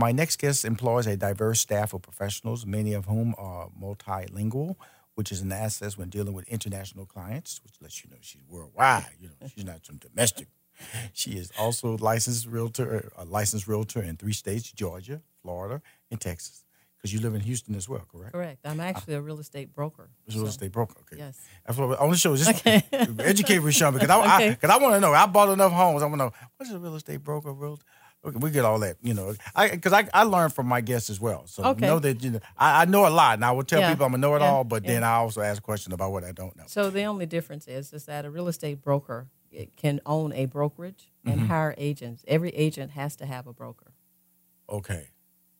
My next guest employs a diverse staff of professionals, many of whom are multilingual, which is an asset when dealing with international clients, which lets you know she's worldwide. You know, she's not some domestic. She is also licensed realtor, a licensed realtor in three states: Georgia, Florida, and Texas. Because you live in Houston as well, correct? Correct. I'm uh, actually a real estate broker. A Real so- estate broker. Okay. Yes. That's what I want to show. Just Okay. educate Rushion because I, Okay. because I, want to know. I bought enough homes. I want to know what's a real estate broker. Real, okay, we get all that, you know. I because I, I learn from my guests as well. So Okay. know that you know I, I know a lot, and I will tell Yeah. people I'm a know it Yeah. all. But then I also ask questions about what I don't know. So the only difference is is that a real estate broker can own a brokerage and Mm-hmm. hire agents. Every agent has to have a broker. Okay,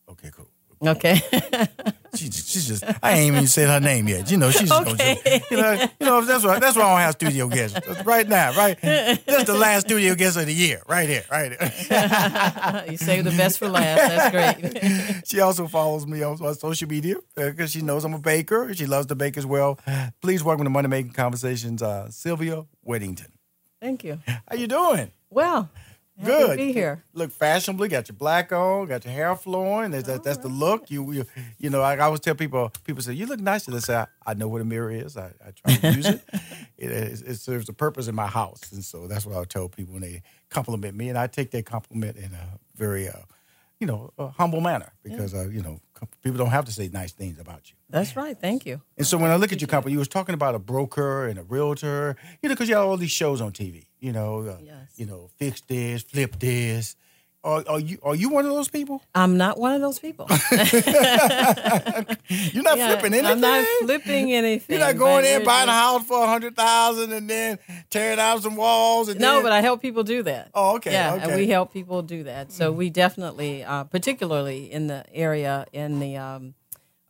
okay, cool. Okay. She, she's just I ain't even said her name yet. You know she's just gonna Okay. just, you know you know that's why that's why I don't have studio guests right now. Right, that's the last studio guest of the year. Right here, right here. you save the best for last. That's great. She also follows me on social media because she knows I'm a baker. She loves to bake as well. Please welcome to Money Making Conversations, uh, Sylvia Weddington. Thank you. How you doing? Well, Good. to be here. Look fashionably. Got your black on. Got your hair flowing. That's, that, that's the look. You, you you know. I, I always tell people. People say you look nice. They say I, I know what a mirror is. I, I try to use it. it. It it serves a purpose in my house, and so that's what I tell people when they compliment me, and I take that compliment in a very, uh, you know, a humble manner because uh, you know people don't have to say nice things about you. That's right. Thank you. And so when I look at your company, you was talking about a broker and a realtor, you know, because you have all these shows on TV, you know, uh, Yes. you know, fix this, flip this. Are, are you are you one of those people? I'm not one of those people. You're not Yeah, flipping anything. I'm not flipping anything. You're not going in buying a house for a hundred thousand and then tearing out some walls and No, then, but I help people do that. Oh, okay, Yeah, okay. Mm. we help people do that. So we definitely, uh, particularly in the area in the um,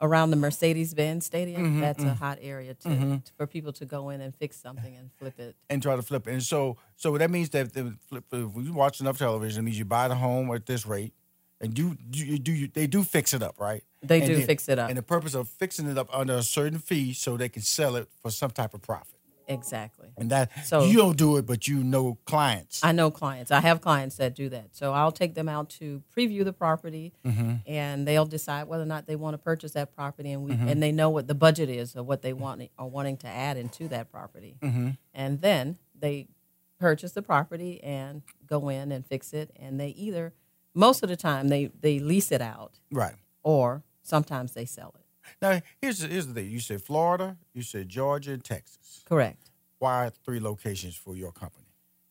around the Mercedes-Benz Stadium, Mm-hmm, that's a hot area to, for people to go in and fix something and flip it. and try to flip it. And so so that means that the flip, if you watch enough television, it means you buy the home at this rate, and you you do you, they do fix it up, right? They And do then- fix it up. And the purpose of fixing it up under a certain fee so they can sell it for some type of profit. Exactly. And that So- you don't do it, but you know clients. I know clients. I have clients that do that. So I'll take them out to preview the property, Mm-hmm. and they'll decide whether or not they want to purchase that property, and we Mm-hmm. and they know what the budget is or what they want are wanting to add into that property, Mm-hmm. and then they purchase the property and go in and fix it, and they either most of the time they they lease it out right. or sometimes they sell it. Now here's the, here's the thing. You said Florida, you said Georgia, and Texas. Correct. Why three locations for your company?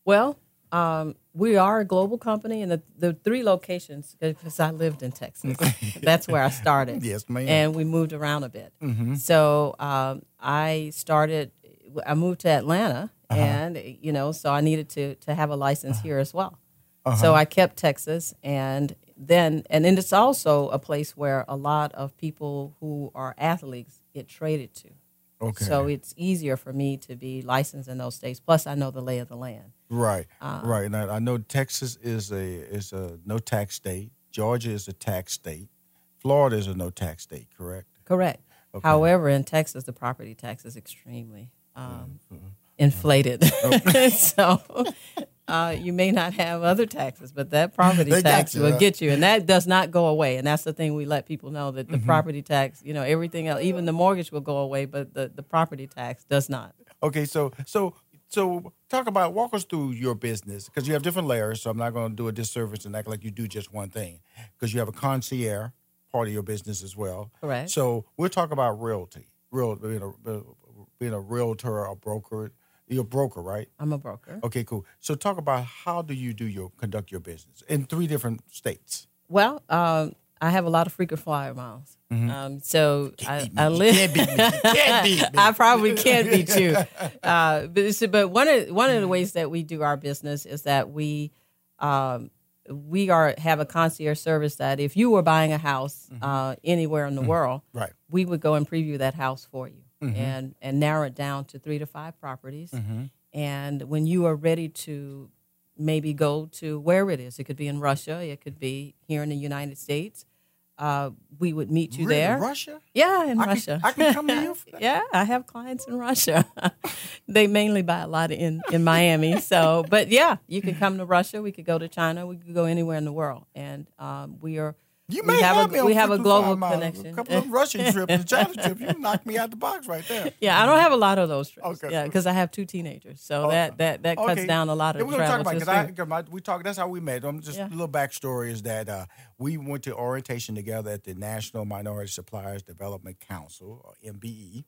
Well, um, we are a global company, and the, the three locations, because I lived in Texas, that's where I started. Yes, ma'am. And we moved around a bit. So um, I started, I moved to Atlanta, and, you know, so I needed to, to have a license here as well. So I kept Texas, and then, and then it's also a place where a lot of people who are athletes get traded to. Okay. So it's easier for me to be licensed in those states. Plus, I know the lay of the land. Right, Uh, right. Now I know Texas is a is a no tax state. Georgia is a tax state. Florida is a no tax state. Correct. Correct. Okay. However, in Texas, the property tax is extremely um, Mm-hmm. inflated. so uh, you may not have other taxes, but that property tax you, will huh? get you, and that does not go away. And that's the thing we let people know that the Mm-hmm. property tax, you know, everything else, even the mortgage will go away, but the, the property tax does not. Okay, so so so talk about walk us through your business because you have different layers. So I'm not going to do a disservice and act like you do just one thing because you have a concierge part of your business as well. Right. So we'll talk about realty, real being a being a realtor or broker. You're a broker, right? I'm a broker. Okay, cool. So talk about how do you do your conduct your business in three different states. Well, um, I have a lot of frequent flyer miles. Um, so I. I live. can't beat me. You can't beat me. I probably can't beat you. Uh, but, but one of one of the ways that we do our business is that we um, we are have a concierge service that if you were buying a house uh, anywhere in the world, Right. we would go and preview that house for you Mm-hmm. and and narrow it down to three to five properties. And when you are ready to maybe go to where it is, it could be in Russia, it could be here in the United States. Uh, we would meet you Really? there. Russia? Yeah, in I can- Russia. I can come to you yeah, I have clients in Russia. they mainly buy a lot in in Miami. So, but yeah, you could come to Russia. We could go to China. We could go anywhere in the world, and um, we are You may we have, have me a we have a global connection. A couple of Russian trips, a China trip. You knocked me out the box right there. yeah, I don't have a lot of those trips. Okay. Yeah, because I have two teenagers, so Okay. that that that cuts Okay. down a lot Yeah, of we're gonna talk about because I, see- 'cause my- we talk. That's how we met. Um, just Yeah. a little backstory is that uh, we went to orientation together at the National Minority Suppliers Development Council, or MBE,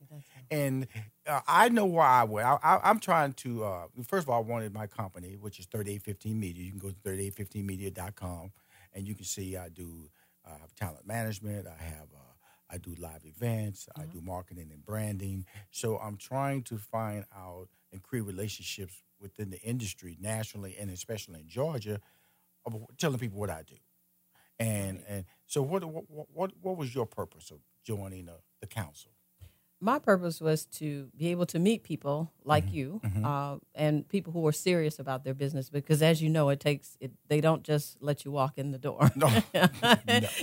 and uh, I know why I went. I, I, I'm trying to. Uh, first of all, I wanted my company, which is 3815 Media. You can go to 3815media.com, and you can see I do uh, talent management. I have. Uh, I do live events. I do marketing and branding. So I'm trying to find out and create relationships within the industry nationally and especially in Georgia, of telling people what I do. And and so what what what, what was your purpose of joining the, the council? My purpose was to be able to meet people like Mm-hmm. you uh, and people who are serious about their business because as you know it takes it, they don't just let you walk in the door No.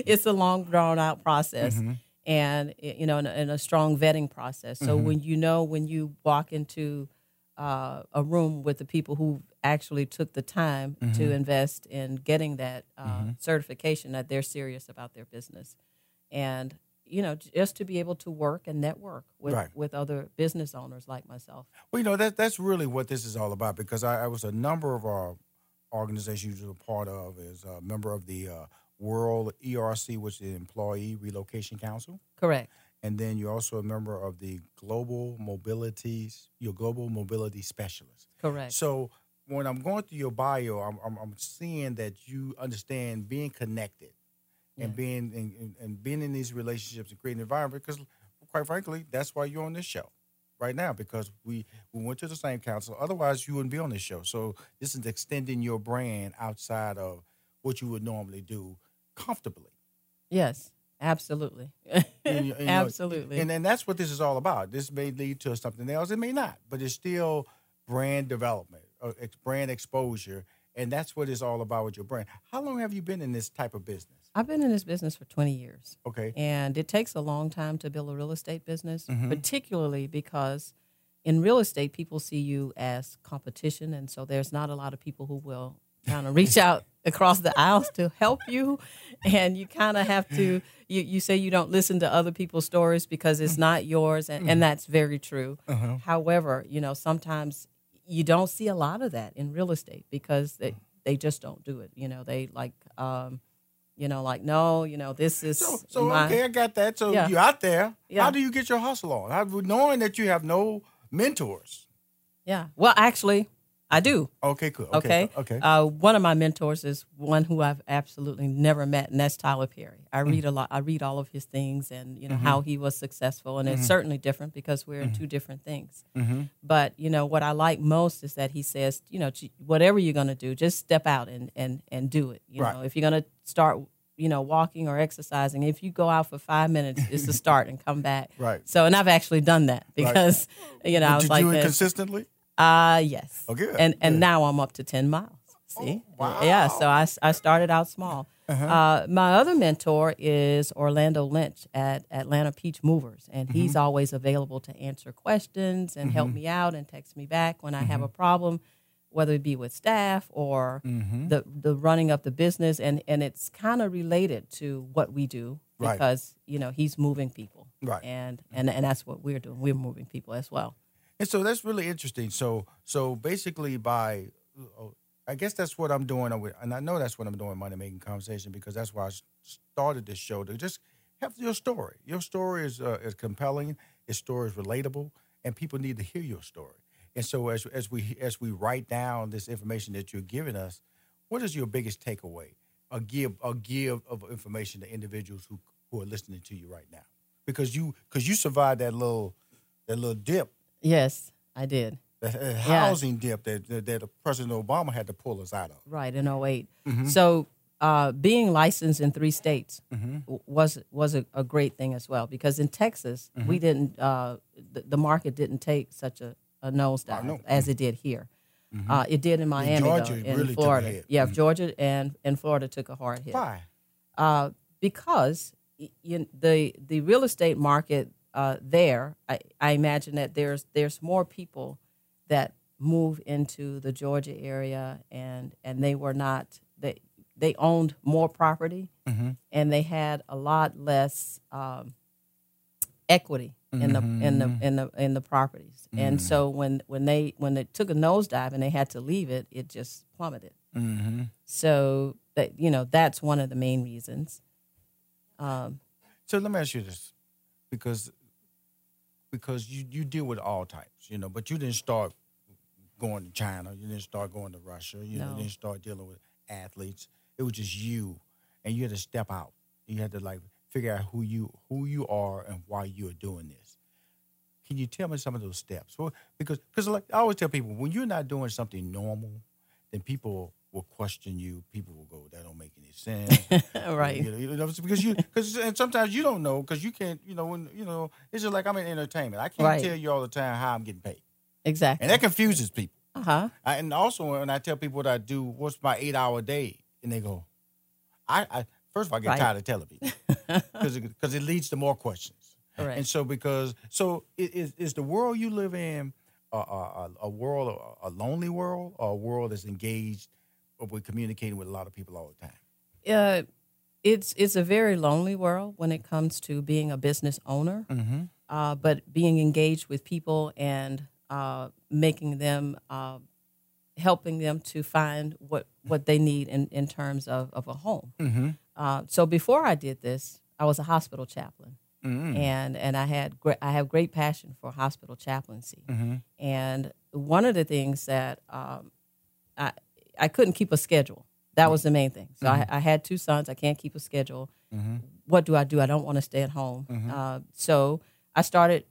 it's a long drawn out process Mm-hmm. and you know and, a- and a strong vetting process so Mm-hmm. when you know when you walk into uh, a room with the people who actually took the time Mm-hmm. to invest in getting that uh, certification that they're serious about their business and you know just to be able to work and network with, Right. with other business owners like myself. Well, you know that that's really what this is all about because I, I was a number of our organizations you were part of as a member of the uh, World ERC, which is the Employee Relocation Council. correct. And then you're also a member of the global mobility your global mobility specialist. Correct. So when i'm going through your bio i'm, I'm, I'm seeing that you understand being connected and being and, and- being in these relationships and creating an environment because quite frankly that's why you're on this show right now because we we went to the same council otherwise you wouldn't be on this show so this is extending your brand outside of what you would normally do comfortably yes absolutely And, you- and, know, absolutely and and that's what this is all about. This may lead to something else. It may not, but it's still brand development, uh, ex- brand exposure, and that's what it's all about with your brand. How long have you been in this type of business? I've been in this business for 20 years Okay. And it takes a long time to build a real estate business, Mm-hmm. particularly because in real estate, people see you as competition. And so there's not a lot of people who will kind of reach out across the aisles to help you. And you kind of have to, you, you say you don't listen to other people's stories because it's not yours. And, and that's very true. However, you know, sometimes you don't see a lot of that in real estate because they, they just don't do it. You know, they like, um, you know, like, no, you know, this is So, so my, okay, I got that. So Yeah. you're out there. Yeah. How do you get your hustle on? How, knowing that you have no mentors. Yeah. Well, actually, I do. Okay, cool. Okay. Okay. Okay. Uh, one of my mentors is one who I've absolutely never met, and that's Tyler Perry. I Mm. read a lot. I read all of his things, and you know Mm-hmm. how he was successful, and it's certainly different because we're in two different things. Mm-hmm. But you know what I like most is that he says, you know, whatever you're going to do, just step out and and and do it. You Right. know, if you're going to start. You know, walking or exercising. If you go out for five minutes, it's a start and come back. Right. So, and I've actually done that because, you know, I was you like, do it consistently? Uh yes. Oh, And and good. now I'm up to ten miles. See? Oh, Yeah. So I, I started out small. Uh-huh. uh my other mentor is Orlando Lynch at Atlanta Peach Movers, and Mm-hmm. he's always available to answer questions and help me out and text me back when I have a Mm-hmm. problem, whether it be with staff or Mm-hmm. the the running of the business. And and it's kind of related to what we do Right. because you know he's moving people. Right. And and and that's what we're doing. We're moving people as well. And so that's really interesting. So so basically by uh, I guess that's what I'm doing and I know that's what I'm doing money making conversation because that's why I started this show to just have your story. Your story is uh, is compelling, your story is relatable and people need to hear your story. And so as as we as we write down this information that you're giving us, what is your biggest takeaway? A give a give of information to individuals who who are listening to you right now. Because you because you survived that little that little dip Yes, I did. the housing dip that, that that President Obama had to pull us out of. Right in 8 So uh, being licensed in three states w- was was a, a great thing as well because in Texas we didn't uh, the, the market didn't take such a, a nosedive as it did here. Uh, it did in Miami, Georgia though, in really Florida. Yeah, Georgia and and Florida took a hard hit. Why? Uh, because you, the the real estate market uh, there, I, I imagine that there's there's more people that move into the Georgia area, and and they were not they they owned more property and they had a lot less um, equity in the in the in the in the properties. And so when when they when it took a nosedive and they had to leave it, it just plummeted. Mm-hmm. So that you know that's one of the main reasons. Um, So let me ask you this, because because you you deal with all types, you know, but you didn't start going to China, you didn't start going to Russia, you know, you didn't start dealing with athletes. It was just you, and you had to step out. You had to like figure out who you who you are and why you are doing this. Can you tell me some of those steps? Well, because because like I always tell people, when you're not doing something normal, then people will question you. People will go, "That don't make any sense." right. You know, you know, because you because and sometimes you don't know because you can't. You know, when you know, it's just like I'm in entertainment. I can't Right. tell you all the time how I'm getting paid, Exactly. and that confuses people. Uh huh. And also when I tell people what I do, what's my eight hour day, and they go, I, I first of all I get Right. tired of television because because it leads to more questions. Correct. And so because so is is the world you live in a, a, a- a world a, a lonely world or a world that's engaged with communicating with a lot of people all the time? uh, it's it's a very lonely world when it comes to being a business owner, Mm-hmm. uh, but being engaged with people and uh, making them, uh, helping them to find what what they need in, in terms of, of a home. Mm-hmm. Uh, so before I did this, I was a hospital chaplain, Mm-hmm. and and I had great, I have great passion for hospital chaplaincy. Mm-hmm. And one of the things that um, I I couldn't keep a schedule. That was the main thing. So I, I had two sons. I can't keep a schedule. Mm-hmm. What do I do? I don't want to stay at home. Uh, so I started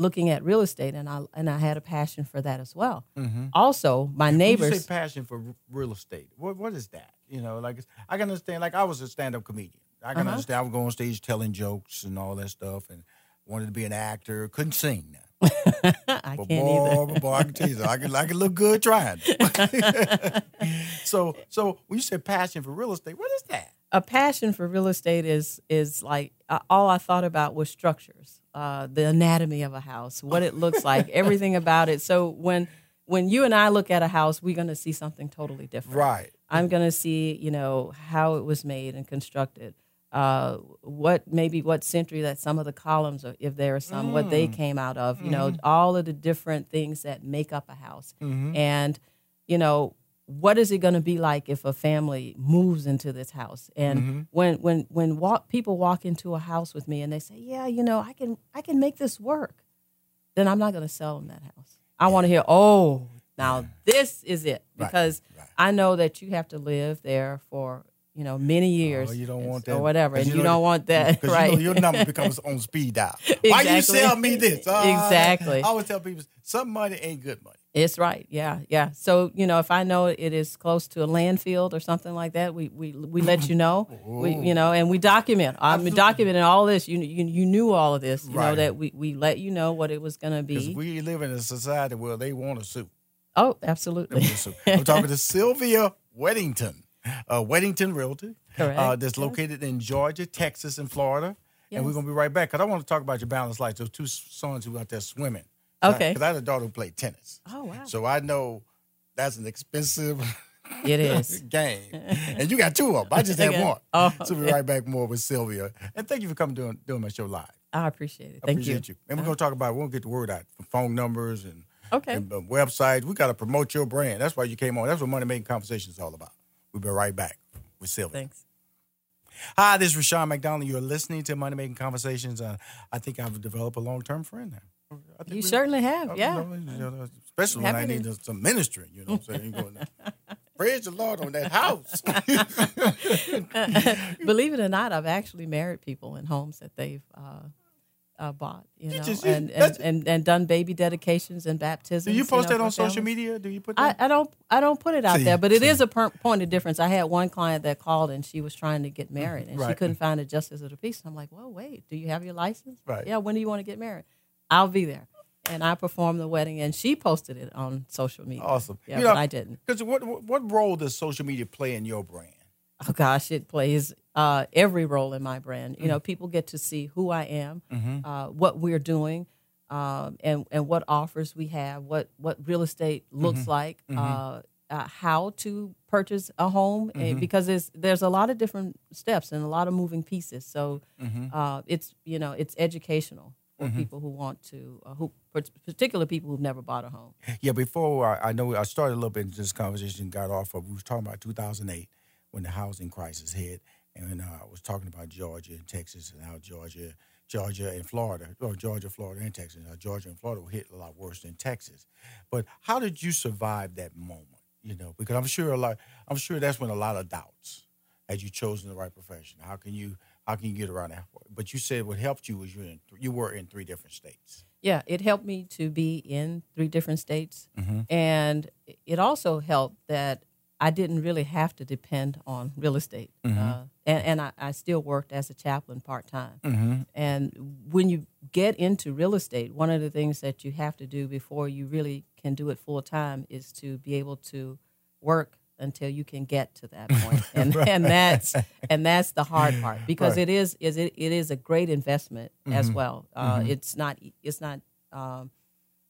looking at real estate, and I and I had a passion for that as well. Mm-hmm. Also, my When you neighbors. say passion for r- real estate. What what is that? You know, like I can understand. Like I was a stand up comedian. I can Uh-huh. understand. I would go on stage telling jokes and all that stuff, and wanted to be an actor. Couldn't sing. I But can't boy, either. boy, I can tell you, I can I can look good trying. so so when you say passion for real estate, what is that? A passion for real estate is is like uh, all I thought about was structures, uh, the anatomy of a house, what it looks like, everything about it. So when when you and I look at a house, we're going to see something totally different. Right. I'm going to see, you know, how it was made and constructed. Uh, what maybe what century that some of the columns, are, if there are some, what they came out of, you know, all of the different things that make up a house, and you know, what is it going to be like if a family moves into this house? And when when when walk, people walk into a house with me and they say, "Yeah, you know, I can I can make this work," then I'm not going to sell them that house. I want to hear, "Oh, now this is it," because right. I know that you have to live there for you know many years. Oh, you don't want or whatever and you you, don't want that, Because right? you know, your number becomes on speed dial. Why you sell me this? Ah, Exactly. I always tell people some money ain't good money. It's right. Yeah, yeah. So you know, if I know it is close to a landfill or something like that, we we, we let you know. we you know, and we document. I'm Absolutely. documenting all this. You you you knew all of this. You know that we we let you know what it was going to Because be. we live in a society where they want to sue. oh, absolutely. want to sue. I'm talking to Sylvia Weddington, uh, Weddington Realty. Correct. Uh, that's Yes. located in Georgia, Texas, and Florida. And we're going to be right back because I want to talk about your balanced life. Those two sons who out there swimming. Okay. Because I had a daughter who played tennis. Oh wow. So I know that's an expensive It is. game. And you got two of them. I just had Okay. one. Oh, So we'll be right back more with Sylvia. And thank you for coming doing, doing my show live. I appreciate it. I Thank appreciate you. And we're going to talk about, to get the word out, phone numbers and, Okay. and uh, websites. We got to promote your brand. That's why you came on. That's what Money Making Conversation is all about. We'll be right back with Sylvia. Thanks. Hi, this is Rushion McDonald. You're listening to Money Making Conversations. Uh, I think I've developed a long term friend now. I think You we- certainly have. uh, Yeah. you know, you know, especially when I need to- some ministry. You know what I'm saying? Going, Praise the Lord on that house. Believe it or not, I've actually married people in homes that they've uh, uh, bought, you You know, and, and, and, and done baby dedications and baptisms. Do you post know, that on social families. media? Do you put I, that? I don't I don't put it out See, there, but it see. is a per- point of difference. I had one client that called and she was trying to get married and she couldn't find a justice of the peace. And I'm like, well, wait, do you have your license? Right. Yeah. When do you want to get married? I'll be there. And I performed the wedding, and she posted it on social media. Awesome. Yeah, You but I didn't. Because what, what role does social media play in your brand? Oh gosh, it plays uh, every role in my brand. You know, Mm-hmm. people get to see who I am, uh, what we're doing, um, and and what offers we have, what what real estate looks Mm-hmm. like. Uh, uh, how to purchase a home eh, because there's there's a lot of different steps and a lot of moving pieces. So uh, it's you know it's educational for people who want to uh, who particular people who've never bought a home. Yeah, before I, I know I started a little bit. In this conversation got off of we was talking about 2008 when the housing crisis hit, and uh, I was talking about Georgia and Texas and how Georgia, Georgia and Florida, or Georgia, Florida, and Texas, Georgia and Florida were hit a lot worse than Texas. But how did you survive that moment? You know, because I'm sure a lot. I'm sure that's when a lot of doubts. Had you chosen the right profession? How can you how can you get around that? But you said what helped you was you in you were in three different states. Yeah, it helped me to be in three different states, mm-hmm. and it also helped that I didn't really have to depend on real estate, mm-hmm. uh, and, and I, I still worked as a chaplain part time. Mm-hmm. And when you get into real estate, one of the things that you have to do before you really can do it full time is to be able to work until you can get to that point, and and that's and that's the hard part because Right. it is is it, it is a great investment as well. Uh, It's not it's not um,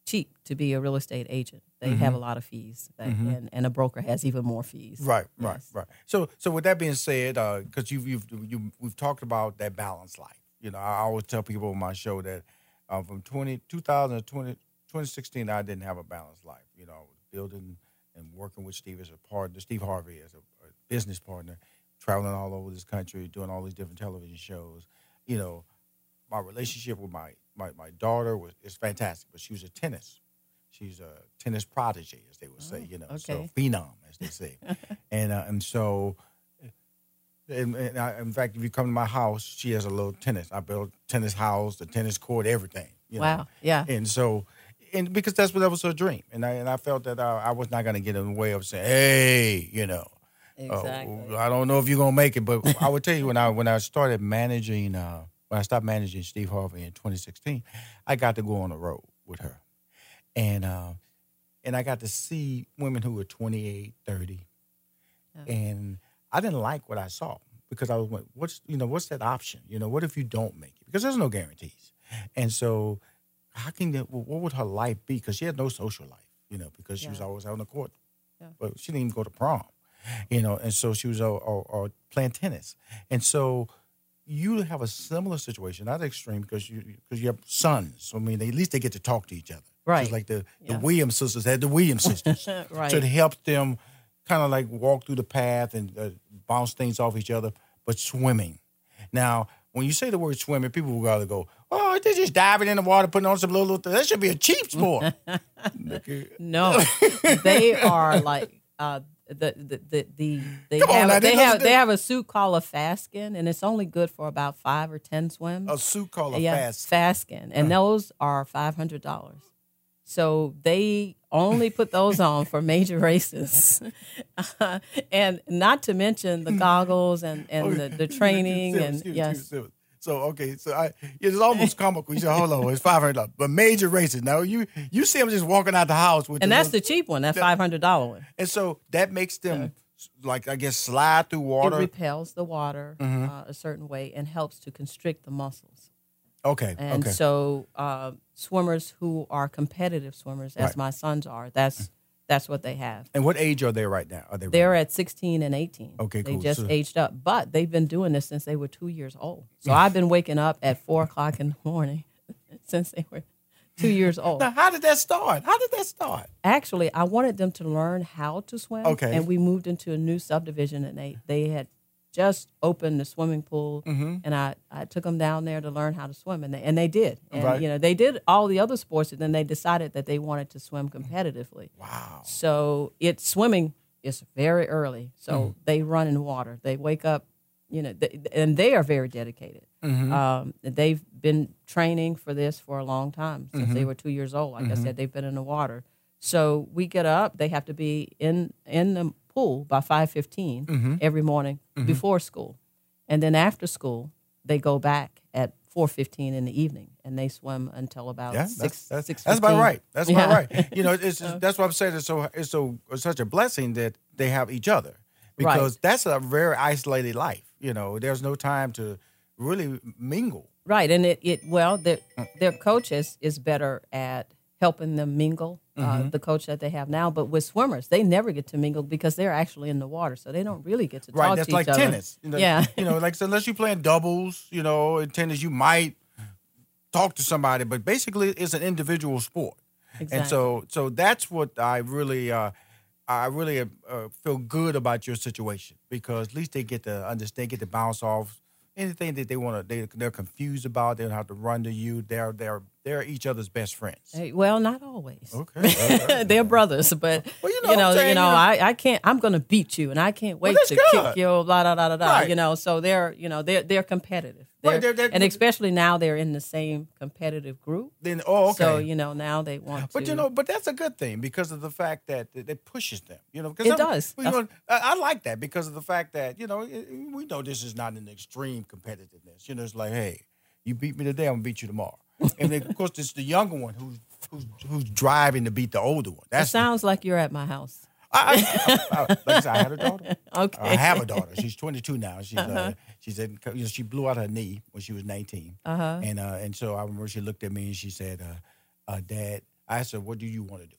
cheap to be a real estate agent. They have a lot of fees, that, and, and a broker has even more fees. Right, right, Yes. right. So, so with that being said, because you've you've you, we've talked about that balance life. You know, I always tell people on my show that uh, from 20, 2000 to 20, 2016, I didn't have a balanced life. You know, I was building and working with Steve as a partner, Steve Harvey as a, a business partner, traveling all over this country, doing all these different television shows. You know, my relationship with my my, my daughter was is fantastic, but she was a tennis. She's a tennis prodigy, as they would say. You know, so okay. phenom, as they say. and uh, and so, and, and I, in fact, if you come to my house, she has a little tennis. I built tennis house, the tennis court, everything. You know? Wow. Yeah. And so, and because that's what that was her dream, and I and I felt that I, I was not going to get in the way of saying, hey, you know. uh, I don't know if you're gonna make it, but I would tell you when I when I started managing uh, when I stopped managing Steve Harvey in 2016, I got to go on the road with her, and uh, and I got to see women who were 28, 30, and I didn't like what I saw because I was like, what's you know what's that option? You know, what if you don't make it? Because there's no guarantees, and so how can that, what would her life be? Because she had no social life, you know, because she was always out on the court, Yeah. but she didn't even go to prom you know, and so she was uh, uh, uh, playing tennis, and so you have a similar situation, not extreme because you because you have sons. So, I mean, they, at least they get to talk to each other, Right. Just like the the Williams sisters had the Williams sisters, Right. so it helped them kind of like walk through the path and uh, bounce things off each other. But swimming, now. When you say the word swimming, people will gotta go, "Oh, they're just diving in the water, putting on some little. That should be a cheap sport." No, they are like uh, the the the, the they Come have now, they they have they have a suit called a Fastskin, and it's only good for about five or ten swims. a suit called a yeah, fast. Fastskin, and those are five hundred dollars. So they only put those on for major races, and not to mention the goggles and and the, the training and yes. So okay, so I it's almost comical. You say, hold on, it's five hundred dollars, but major races. Now you you see them just walking out the house with, and the that's little- the cheap one, that five hundred dollar one. and so that makes them like I guess slide through water. It repels the water Mm-hmm. uh, a certain way and helps to constrict the muscles. okay, And okay, so, uh, swimmers who are competitive swimmers, as Right. my sons are, that's that's what they have. and what age are they right now? Are they? They're at 16 and 18. Okay, They cool. just So- aged up, but they've been doing this since they were two years old. So I've been waking up at four o'clock in the morning since they were two years old. now, how did that start? How did that start? Actually, I wanted them to learn how to swim. Okay. And we moved into a new subdivision, and they they had just opened the swimming pool, Mm-hmm. and I, I took them down there to learn how to swim, and they and they did. And Right. you know, they did all the other sports, and then they decided that they wanted to swim competitively. Wow. So it's swimming is very early. So Mm. they run in water. They wake up, you know, th- and they are very dedicated. Mm-hmm. Um, they've been training for this for a long time since Mm-hmm. they were two years old. Like I said, they've been in the water. So we get up. They have to be in in the pool by 5.15 Mm-hmm. every morning before school, and then after school they go back at four fifteen in the evening, and they swim until about Yeah, six. that's, that's, that's about right. That's about Yeah. right. You know, it's just, that's what I'm saying. It's so it's so it's such a blessing that they have each other because that's a very isolated life. You know, there's no time to really mingle. Right, and it, it well, their their coaches is better at helping them mingle. Uh, the coach that they have now, but with swimmers, they never get to mingle because they're actually in the water, so they don't really get to Right, talk to like each other. Right, that's like tennis. You know, Yeah. you know, like so unless you're playing doubles, you know, in tennis, you might talk to somebody, but basically, it's an individual sport. Exactly. And so, so that's what I really, uh, I really uh, uh, feel good about your situation because at least they get to understand, get to bounce off anything that they want to. They they're confused about. They don't have to run to you. They're they're they're each other's best friends. Hey, well, not always. Okay. They're brothers, but Well, you you know know, I'm saying, you know, you know. I, I can't. I'm going to beat you, and I can't wait that's to good. kick you. Blah da da da. Right. You know, so they're you know they're they're competitive. They're- they're- they're- and especially now they're in the same competitive group. then oh okay. So you know now they want to. But to. you know, but that's a good thing because of the fact that it, pushes them. You know, 'cause It some- does. You know, I, I like that because of the fact that you know we know this is not an extreme competitiveness. You know, it's like, hey, you beat me today, I'm gonna beat you tomorrow. And then, of course, it's the younger one who's who's who's driving to beat the older one. That sounds like you're at my house. I, I, I, like I said, I had a daughter. Okay. I have a daughter. She's 22 now. She's uh, she's in, you know, she blew out her knee when she was 19. Uh-huh. And uh, and so I remember she looked at me and she said, uh, uh, "Dad," I asked her, "What do you want to do?"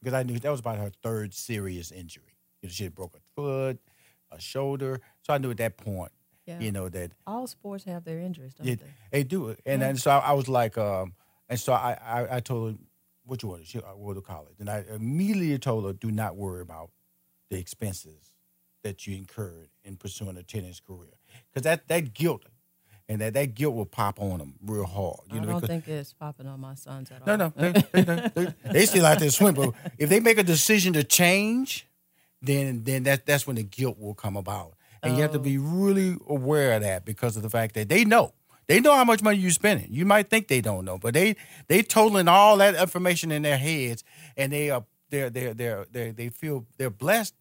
Because I knew that was about her third serious injury. You know, she had broke a foot, a shoulder. So I knew at that point, Yeah. you know, that All sports have their injuries, don't yeah, they? they do it. And so I, I was like, um, and so I, I, I told her, what you want? She I go to college. And I immediately told her, do not worry about the expenses that you incurred in pursuing a tennis career. Because that, that guilt and that, that guilt will pop on them real hard. You I know, don't because, think it's popping on my sons at no, all. no, no, they, they, they, they still out there swim. But if they make a decision to change, then then that that's when the guilt will come about, and you have to um, be really aware of that because of the fact that they know they know how much money you're spending. You might think they don't know, but they they totaling all that information in their heads, and they are they're they're they're, they they feel they're blessed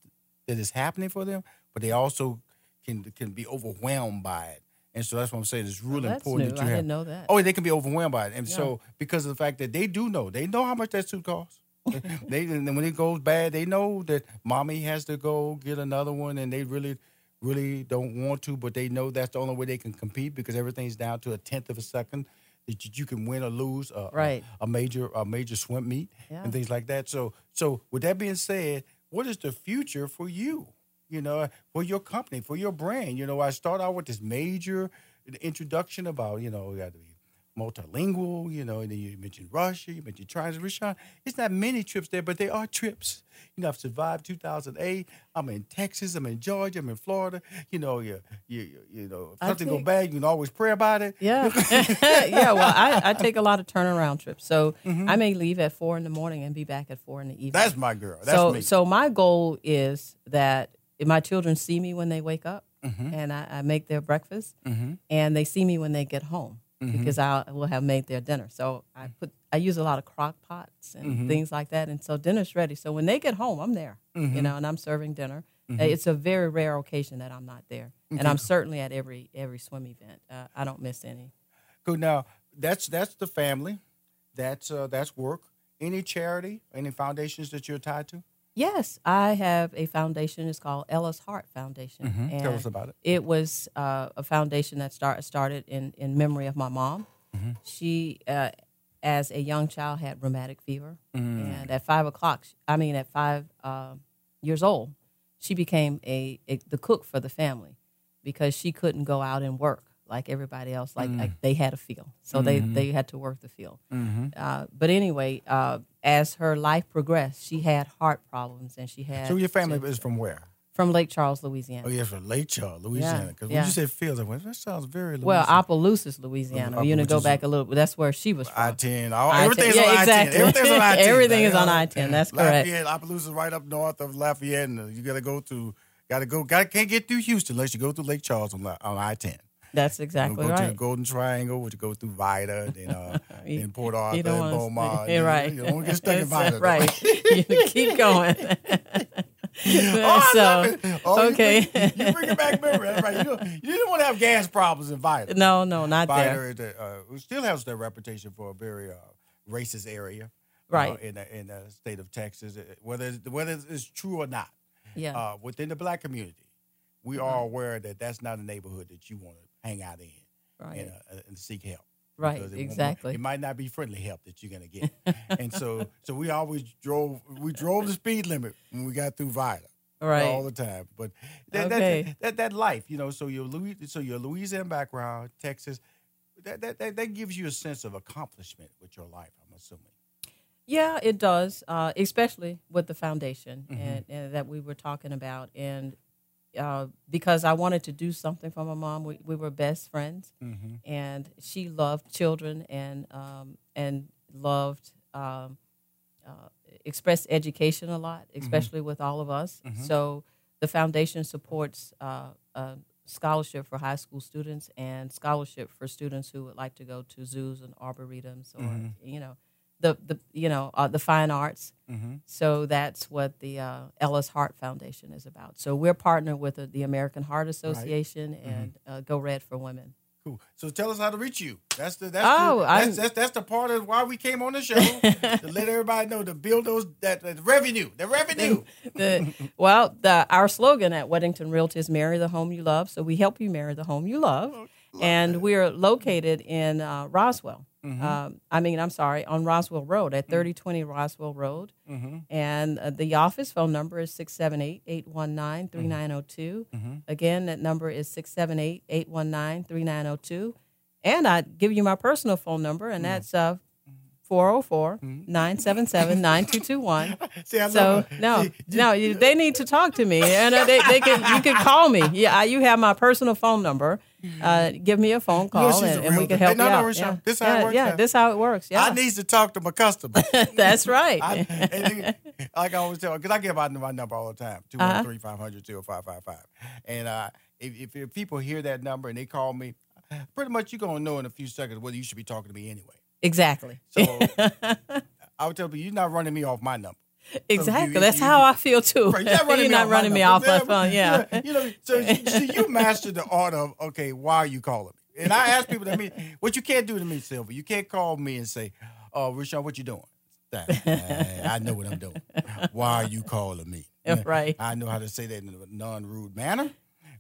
that it's happening for them, but they also can can be overwhelmed by it. And so that's what I'm saying. It's really that's important new. that you I have. didn't know that. Oh, they can be overwhelmed by it, and so because of the fact that they do know, they know how much that suit costs. they and when it goes bad, they know that mommy has to go get another one, and they really, really don't want to, but they know that's the only way they can compete because everything's down to a tenth of a second that you- can win or lose a, a- Right. a, major a major swim meet Yeah. and things like that. So so with that being said, what is the future for you? You know, uh, for your company, for your brand. You know, I start out with this major introduction about you know you got to be multilingual. You know, and then you mentioned Russia, you mentioned China, Rushion. It's not many trips there, but they are trips. You know, I've survived 2008. I'm in Texas. I'm in Georgia. I'm in Florida. You know, you you you, know, if something go bad, you can always pray about it. Yeah, yeah. Well, I, I take a lot of turnaround trips, so Mm-hmm. I may leave at four in the morning and be back at four in the evening. That's my girl. That's so me. so my goal is that if my children see me when they wake up Mm-hmm. and I, I make their breakfast and they see me when they get home Mm-hmm. because I will have made their dinner. So I put I use a lot of crock pots and Mm-hmm. things like that, and so dinner's ready. So when they get home, I'm there, Mm-hmm. you know, and I'm serving dinner. Uh, It's a very rare occasion that I'm not there, and I'm certainly at every every swim event. Uh, I don't miss any. Good. Now that's that's the family. That's uh, that's work. Any charity, any foundations that you're tied to? Yes, I have a foundation. It's called Ellis Hart Foundation. Mm-hmm. Tell us about it. It was uh, a foundation that start, started in, in memory of my mom. Mm-hmm. She, uh, as a young child, had rheumatic fever. Mm. And at five o'clock, I mean, at five uh, years old, she became a, a the cook for the family because she couldn't go out and work like everybody else. Like, mm. like they had a field, so mm-hmm. they they had to work the field. Mm-hmm. Uh, but anyway, uh, as her life progressed, she had heart problems, and she had. So your family is from where? From Lake Charles, Louisiana. Oh, yeah, from Lake Charles, Louisiana. Because yeah, yeah. when you said fields, I went, that sounds very Louisiana. Well, Opelousas, Louisiana. Uh, You're going to go back a little bit. That's where she was from. I-10. All, I-10. Yeah, on exactly. I-10. Everything's on I-10. Everything is on I-10. That's correct. Lafayette, Opelousas right up north of Lafayette. And you got to go to, got to go, got can't get through Houston unless you go through Lake Charles on, on I-10. That's exactly you know, go right. Go to the Golden Triangle, which go through Vidor, then uh, Port Arthur, you don't and Beaumont. Stay, right. You, don't get stuck in Vidor. Right. you keep going. oh, so, I love it. Oh, okay. You, you bring it back memory. Right. You, don't, you didn't want to have gas problems in Vidor. No, no, not Vidor there. Vidor uh, still has their reputation for a very uh, racist area. Uh, right. Uh, in, the, in the state of Texas, uh, whether, whether it's true or not. Yeah. Uh, within the black community, we mm-hmm. are aware that that's not a neighborhood that you want to hang out in right. and, uh, and seek help. Right, it exactly. It might not be friendly help that you're gonna get, and so so we always drove we drove the speed limit when we got through Vidor. Right. all the time. But that, Okay. that, that that life, you know, so your Louis, so your Louisiana background, Texas, that, that that that gives you a sense of accomplishment with your life. I'm assuming. Yeah, it does, uh, especially with the foundation Mm-hmm. and, and that we were talking about. And uh, because I wanted to do something for my mom, we, we were best friends, Mm-hmm. and she loved children and um, and loved um, uh, expressed education a lot, Mm-hmm. especially with all of us. So the foundation supports uh, a scholarship for high school students and scholarship for students who would like to go to zoos and arboretums or Mm-hmm. you know the the you know uh, the fine arts. Mm-hmm. So that's what the uh, Ellis Heart Foundation is about. So we're partnered with uh, the American Heart Association Mm-hmm. and uh, Go Red for Women. Cool. So tell us how to reach you. That's the that's Oh, the, that's, that's that's the part of why we came on the show to let everybody know to build those that, that revenue, the revenue. the well, the our slogan at Weddington Realty is "Marry the home you love." So we help you marry the home you love, and we're located in uh, Roswell. Um, I mean, I'm sorry, on Roswell Road at 3020 Roswell Road, and uh, the office phone number is 678-819-3902. Again, that number is 678-819-3902, and I give you my personal phone number, and that's uh. 404-977-9221. See, I So love no, See, no, you, they need to talk to me, and uh, they, they can you can call me. Yeah, I- you have my personal phone number. Uh, give me a phone call, and, and we can help No, you no, out. Yeah, this how it works yeah, now. this how it works. Yeah, I need to talk to my customer. that's right. I, like I always tell, because I give out my number all the time, Uh-huh. 213 500 0555. And uh, if, if, if people hear that number and they call me, pretty much you're going to know in a few seconds whether you should be talking to me anyway. exactly, So I would tell people, you're not running me off my number. Exactly. you- that's you- how I feel too. Right, You're not running, You're me, not off, running my me off that phone. Yeah. You know, you, know, so you, so you mastered the art of, okay, why are you calling me? And I ask people that, me, what you can't do to me, Sylvia, you can't call me and say, oh, Rushion, what you doing? I know what I'm doing. Why are you calling me? Right. I know how to say that in a non-rude manner,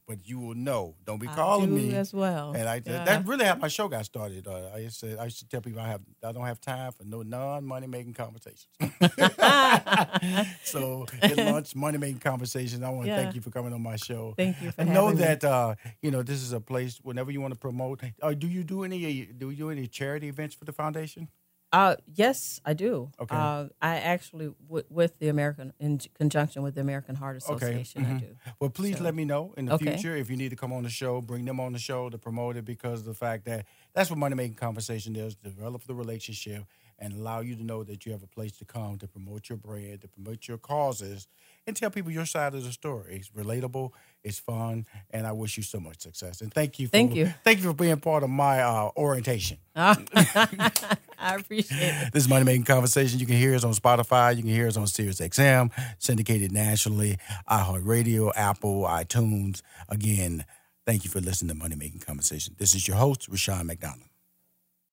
but you will know. Don't be calling do me as well. And I Yeah. that really how my show got started. Uh, I used to I used to tell people I have I don't have time for no non-money making conversations. so it launched money making conversations. I want to Yeah. thank you for coming on my show. Thank you for I know having me. that uh, you know this is a place whenever you want to promote. Uh, do you do any do you do any charity events for the foundation? Uh, yes, I do. Okay. Uh, I actually, w- with the American, in conjunction with the American Heart Association, I mhm. do. Well, please So- let me know in the Okay. future if you need to come on the show. Bring them on the show to promote it because of the fact that that's what money making conversation is: develop the relationship and allow you to know that you have a place to come to promote your brand, to promote your causes, and tell people your side of the story. It's relatable, it's fun, and I wish you so much success. And thank you. For, Thank you. Thank you for being part of my uh, orientation. I appreciate it. This is Money Making Conversation. You can hear us on Spotify. You can hear us on Sirius XM, syndicated nationally, iHeartRadio, Apple, iTunes. Again, thank you for listening to Money Making Conversation. This is your host, Rushion McDonald.